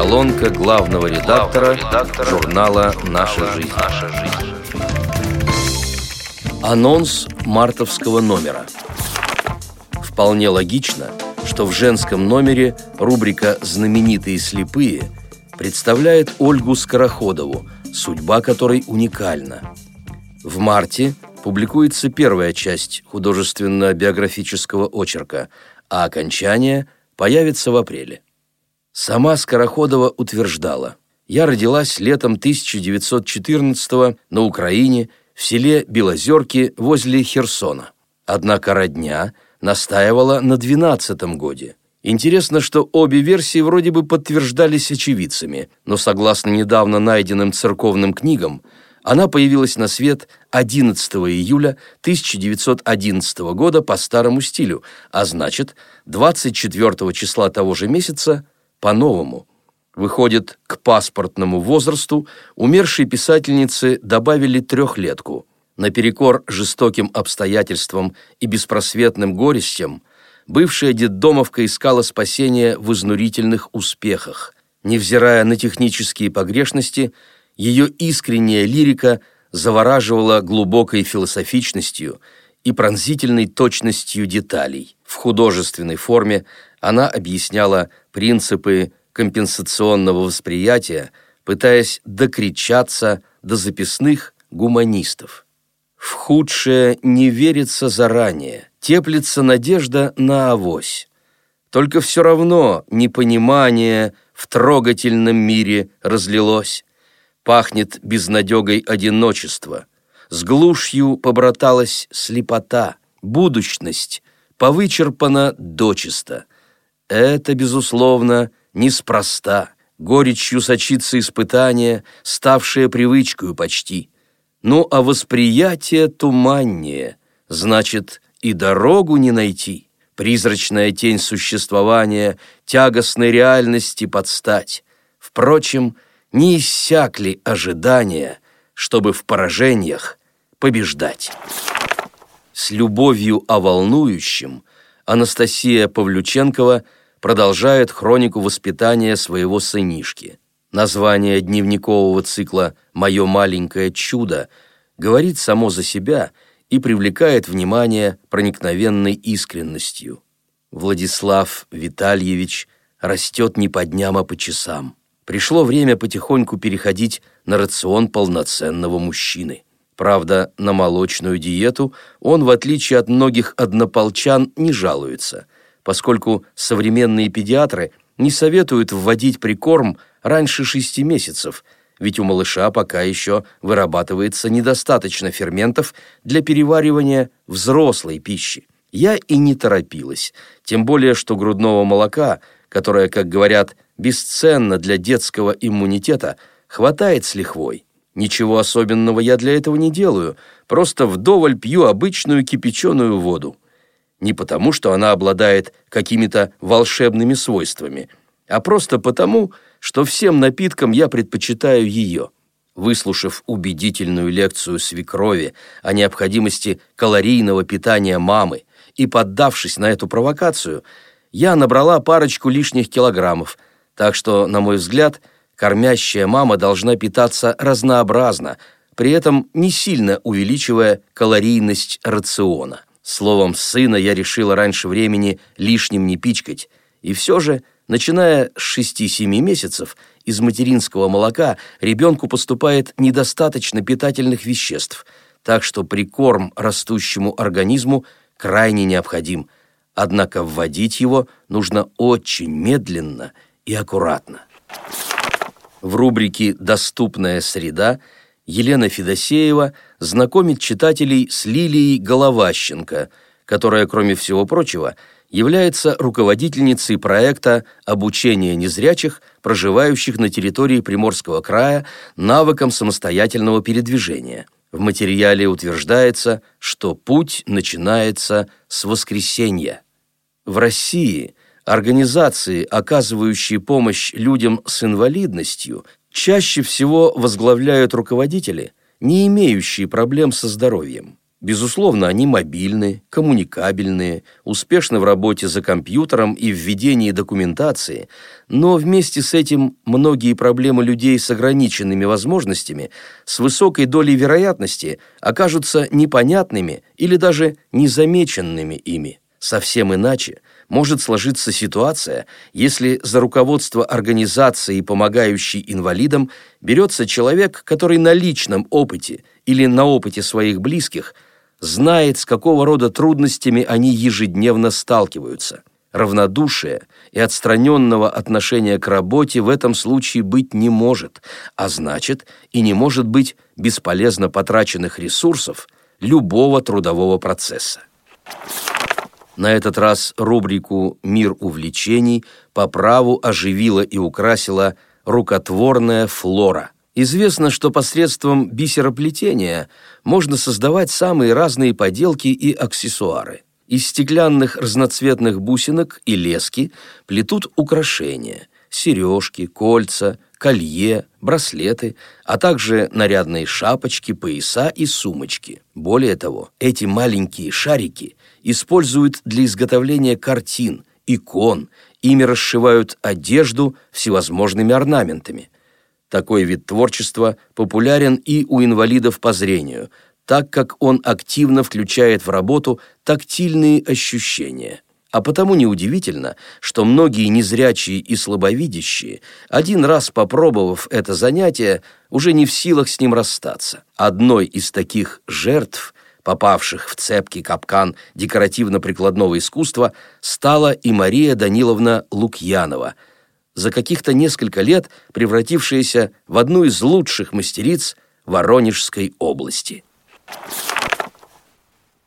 Колонка главного редактора, журнала «Наша жизнь». Анонс мартовского номера. Вполне логично, что в женском номере рубрика «Знаменитые слепые» представляет Ольгу Скороходову, судьба которой уникальна. В марте публикуется первая часть художественно-биографического очерка, а окончание появится в апреле. Сама Скороходова утверждала, «Я родилась летом 1914 на Украине в селе Белозерки возле Херсона. Однако родня настаивала на 12 годе. Интересно, что обе версии вроде бы подтверждались очевидцами, но согласно недавно найденным церковным книгам, она появилась на свет 11 июля 1911 года по старому стилю, а значит, 24 числа того же месяца по-новому. Выходит, к паспортному возрасту умершей писательницы добавили трехлетку. Наперекор жестоким обстоятельствам и беспросветным горестям, бывшая детдомовка искала спасения в изнурительных успехах. Невзирая на технические погрешности, ее искренняя лирика завораживала глубокой философичностью и пронзительной точностью деталей. В художественной форме она объясняла принципы компенсационного восприятия, пытаясь докричаться до записных гуманистов. В худшее не верится заранее, теплится надежда на авось. Только все равно непонимание в трогательном мире разлилось пахнет безнадегой одиночества. С глушью побраталась слепота, будущность, повычерпана дочисто. Это, безусловно, неспроста, горечью сочится испытание, ставшее привычкой почти. Ну, а восприятие туманнее, значит, и дорогу не найти. Призрачная тень существования, тягостной реальности подстать. Впрочем, не иссякли ожидания, чтобы в поражениях побеждать. С любовью о волнующем Анастасия Павлюченкова продолжает хронику воспитания своего сынишки. Название дневникового цикла «Мое маленькое чудо» говорит само за себя и привлекает внимание проникновенной искренностью. Владислав Витальевич растет не по дням, а по часам пришло время потихоньку переходить на рацион полноценного мужчины. Правда, на молочную диету он, в отличие от многих однополчан, не жалуется, поскольку современные педиатры не советуют вводить прикорм раньше шести месяцев, ведь у малыша пока еще вырабатывается недостаточно ферментов для переваривания взрослой пищи. Я и не торопилась, тем более что грудного молока, которое, как говорят, бесценно для детского иммунитета, хватает с лихвой. Ничего особенного я для этого не делаю, просто вдоволь пью обычную кипяченую воду. Не потому, что она обладает какими-то волшебными свойствами, а просто потому, что всем напиткам я предпочитаю ее. Выслушав убедительную лекцию свекрови о необходимости калорийного питания мамы и поддавшись на эту провокацию, я набрала парочку лишних килограммов – так что, на мой взгляд, кормящая мама должна питаться разнообразно, при этом не сильно увеличивая калорийность рациона. Словом, сына я решила раньше времени лишним не пичкать, и все же, начиная с 6-7 месяцев, из материнского молока ребенку поступает недостаточно питательных веществ, так что прикорм растущему организму крайне необходим, однако вводить его нужно очень медленно – и аккуратно. В рубрике «Доступная среда» Елена Федосеева знакомит читателей с Лилией Головащенко, которая, кроме всего прочего, является руководительницей проекта обучения незрячих, проживающих на территории Приморского края, навыкам самостоятельного передвижения. В материале утверждается, что путь начинается с воскресенья. В России Организации, оказывающие помощь людям с инвалидностью, чаще всего возглавляют руководители, не имеющие проблем со здоровьем. Безусловно, они мобильны, коммуникабельные, успешны в работе за компьютером и в ведении документации, но вместе с этим многие проблемы людей с ограниченными возможностями с высокой долей вероятности окажутся непонятными или даже незамеченными ими. Совсем иначе может сложиться ситуация, если за руководство организации, помогающей инвалидам, берется человек, который на личном опыте или на опыте своих близких – знает, с какого рода трудностями они ежедневно сталкиваются. Равнодушие и отстраненного отношения к работе в этом случае быть не может, а значит и не может быть бесполезно потраченных ресурсов любого трудового процесса. На этот раз рубрику «Мир увлечений» по праву оживила и украсила рукотворная флора – Известно, что посредством бисероплетения можно создавать самые разные поделки и аксессуары. Из стеклянных разноцветных бусинок и лески плетут украшения – сережки, кольца, колье, браслеты, а также нарядные шапочки, пояса и сумочки. Более того, эти маленькие шарики используют для изготовления картин, икон, ими расшивают одежду всевозможными орнаментами – такой вид творчества популярен и у инвалидов по зрению, так как он активно включает в работу тактильные ощущения. А потому неудивительно, что многие незрячие и слабовидящие, один раз попробовав это занятие, уже не в силах с ним расстаться. Одной из таких жертв, попавших в цепкий капкан декоративно-прикладного искусства, стала и Мария Даниловна Лукьянова – за каких-то несколько лет превратившаяся в одну из лучших мастериц Воронежской области.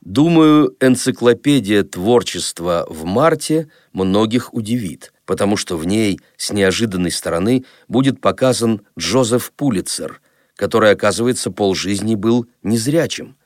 Думаю, энциклопедия творчества в марте многих удивит, потому что в ней с неожиданной стороны будет показан Джозеф Пулицер, который, оказывается, полжизни был незрячим.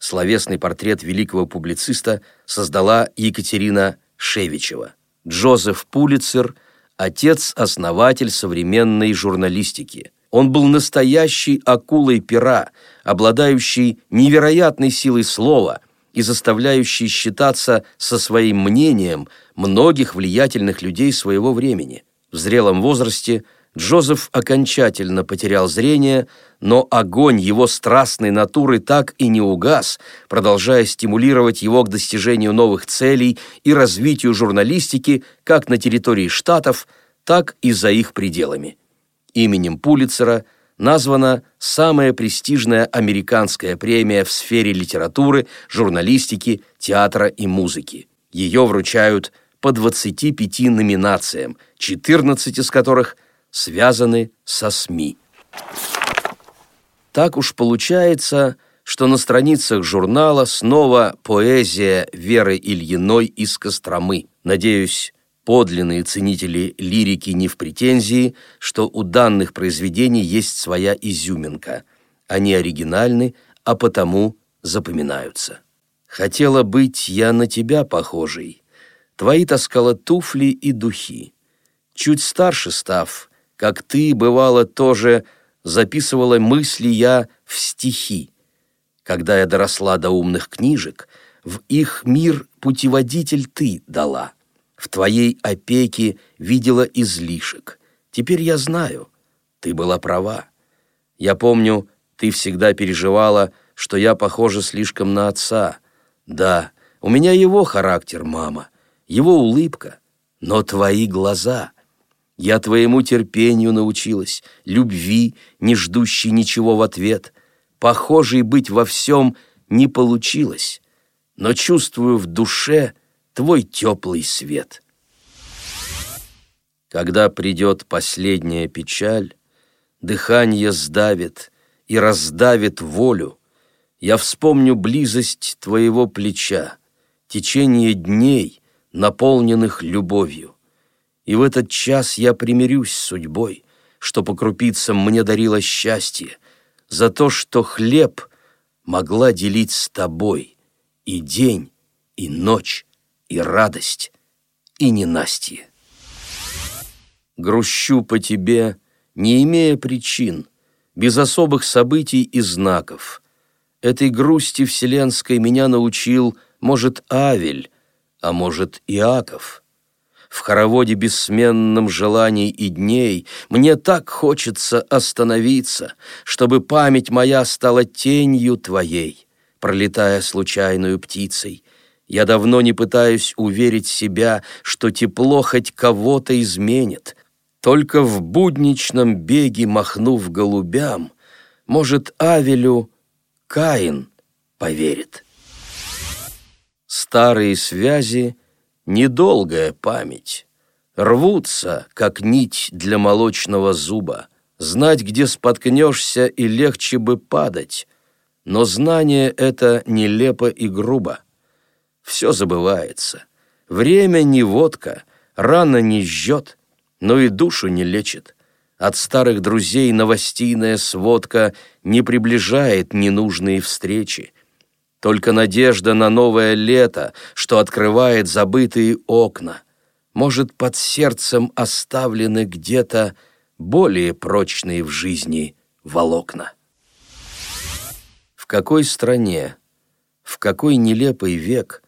Словесный портрет великого публициста создала Екатерина Шевичева. Джозеф Пулицер – отец-основатель современной журналистики. Он был настоящей акулой пера, обладающей невероятной силой слова и заставляющей считаться со своим мнением многих влиятельных людей своего времени. В зрелом возрасте Джозеф окончательно потерял зрение, но огонь его страстной натуры так и не угас, продолжая стимулировать его к достижению новых целей и развитию журналистики как на территории штатов, так и за их пределами. Именем Пулитцера названа самая престижная американская премия в сфере литературы, журналистики, театра и музыки. Ее вручают по 25 номинациям, 14 из которых связаны со СМИ. Так уж получается, что на страницах журнала снова поэзия Веры Ильиной из Костромы. Надеюсь, подлинные ценители лирики не в претензии, что у данных произведений есть своя изюминка. Они оригинальны, а потому запоминаются. Хотела быть я на тебя похожей. Твои таскала туфли и духи. Чуть старше став, как ты, бывало, тоже записывала мысли я в стихи. Когда я доросла до умных книжек, в их мир путеводитель ты дала. В твоей опеке видела излишек. Теперь я знаю, ты была права. Я помню, ты всегда переживала, что я похожа слишком на отца. Да, у меня его характер, мама, его улыбка, но твои глаза. Я твоему терпению научилась, любви, не ждущей ничего в ответ — похожей быть во всем не получилось, но чувствую в душе твой теплый свет. Когда придет последняя печаль, дыхание сдавит и раздавит волю, я вспомню близость твоего плеча, течение дней, наполненных любовью. И в этот час я примирюсь с судьбой, что по крупицам мне дарило счастье, за то, что хлеб могла делить с тобой и день, и ночь, и радость, и ненастье. Грущу по тебе, не имея причин, без особых событий и знаков. Этой грусти вселенской меня научил, может, Авель, а может, Иаков. В хороводе бессменном желаний и дней мне так хочется остановиться, чтобы память моя стала тенью твоей, пролетая случайную птицей. Я давно не пытаюсь уверить себя, что тепло хоть кого-то изменит. Только в будничном беге, махнув голубям, может, Авелю Каин поверит. Старые связи — недолгая память. Рвутся, как нить для молочного зуба. Знать, где споткнешься, и легче бы падать. Но знание это нелепо и грубо. Все забывается. Время не водка, рана не жжет, но и душу не лечит. От старых друзей новостейная сводка не приближает ненужные встречи. Только надежда на новое лето, что открывает забытые окна. Может, под сердцем оставлены где-то более прочные в жизни волокна. В какой стране, в какой нелепый век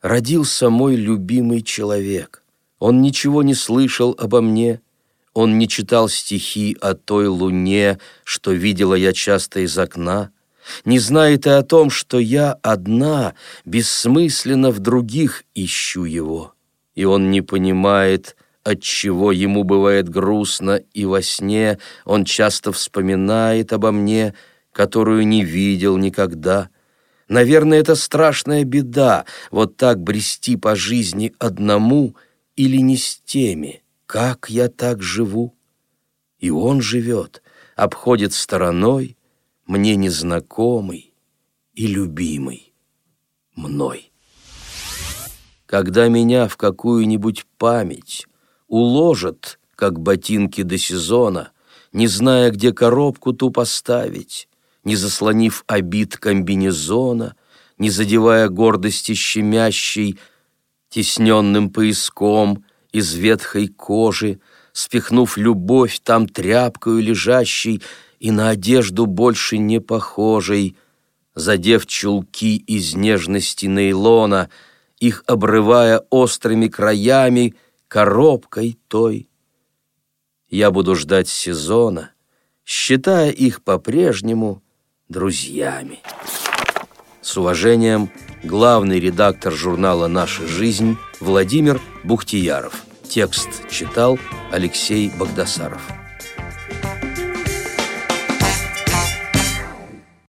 родился мой любимый человек? Он ничего не слышал обо мне, он не читал стихи о той луне, что видела я часто из окна, не знает и о том, что я одна, бессмысленно в других ищу его. И он не понимает, отчего ему бывает грустно, и во сне он часто вспоминает обо мне, которую не видел никогда. Наверное, это страшная беда, вот так брести по жизни одному или не с теми как я так живу? И он живет, обходит стороной, мне незнакомый и любимый мной. Когда меня в какую-нибудь память уложат, как ботинки до сезона, не зная, где коробку ту поставить, не заслонив обид комбинезона, не задевая гордости щемящей, тесненным пояском — из ветхой кожи, спихнув любовь там тряпкою лежащей и на одежду больше не похожей, задев чулки из нежности нейлона, их обрывая острыми краями, коробкой той. Я буду ждать сезона, считая их по-прежнему друзьями. С уважением, главный редактор журнала «Наша жизнь» Владимир Бухтияров. Текст читал Алексей Богдасаров.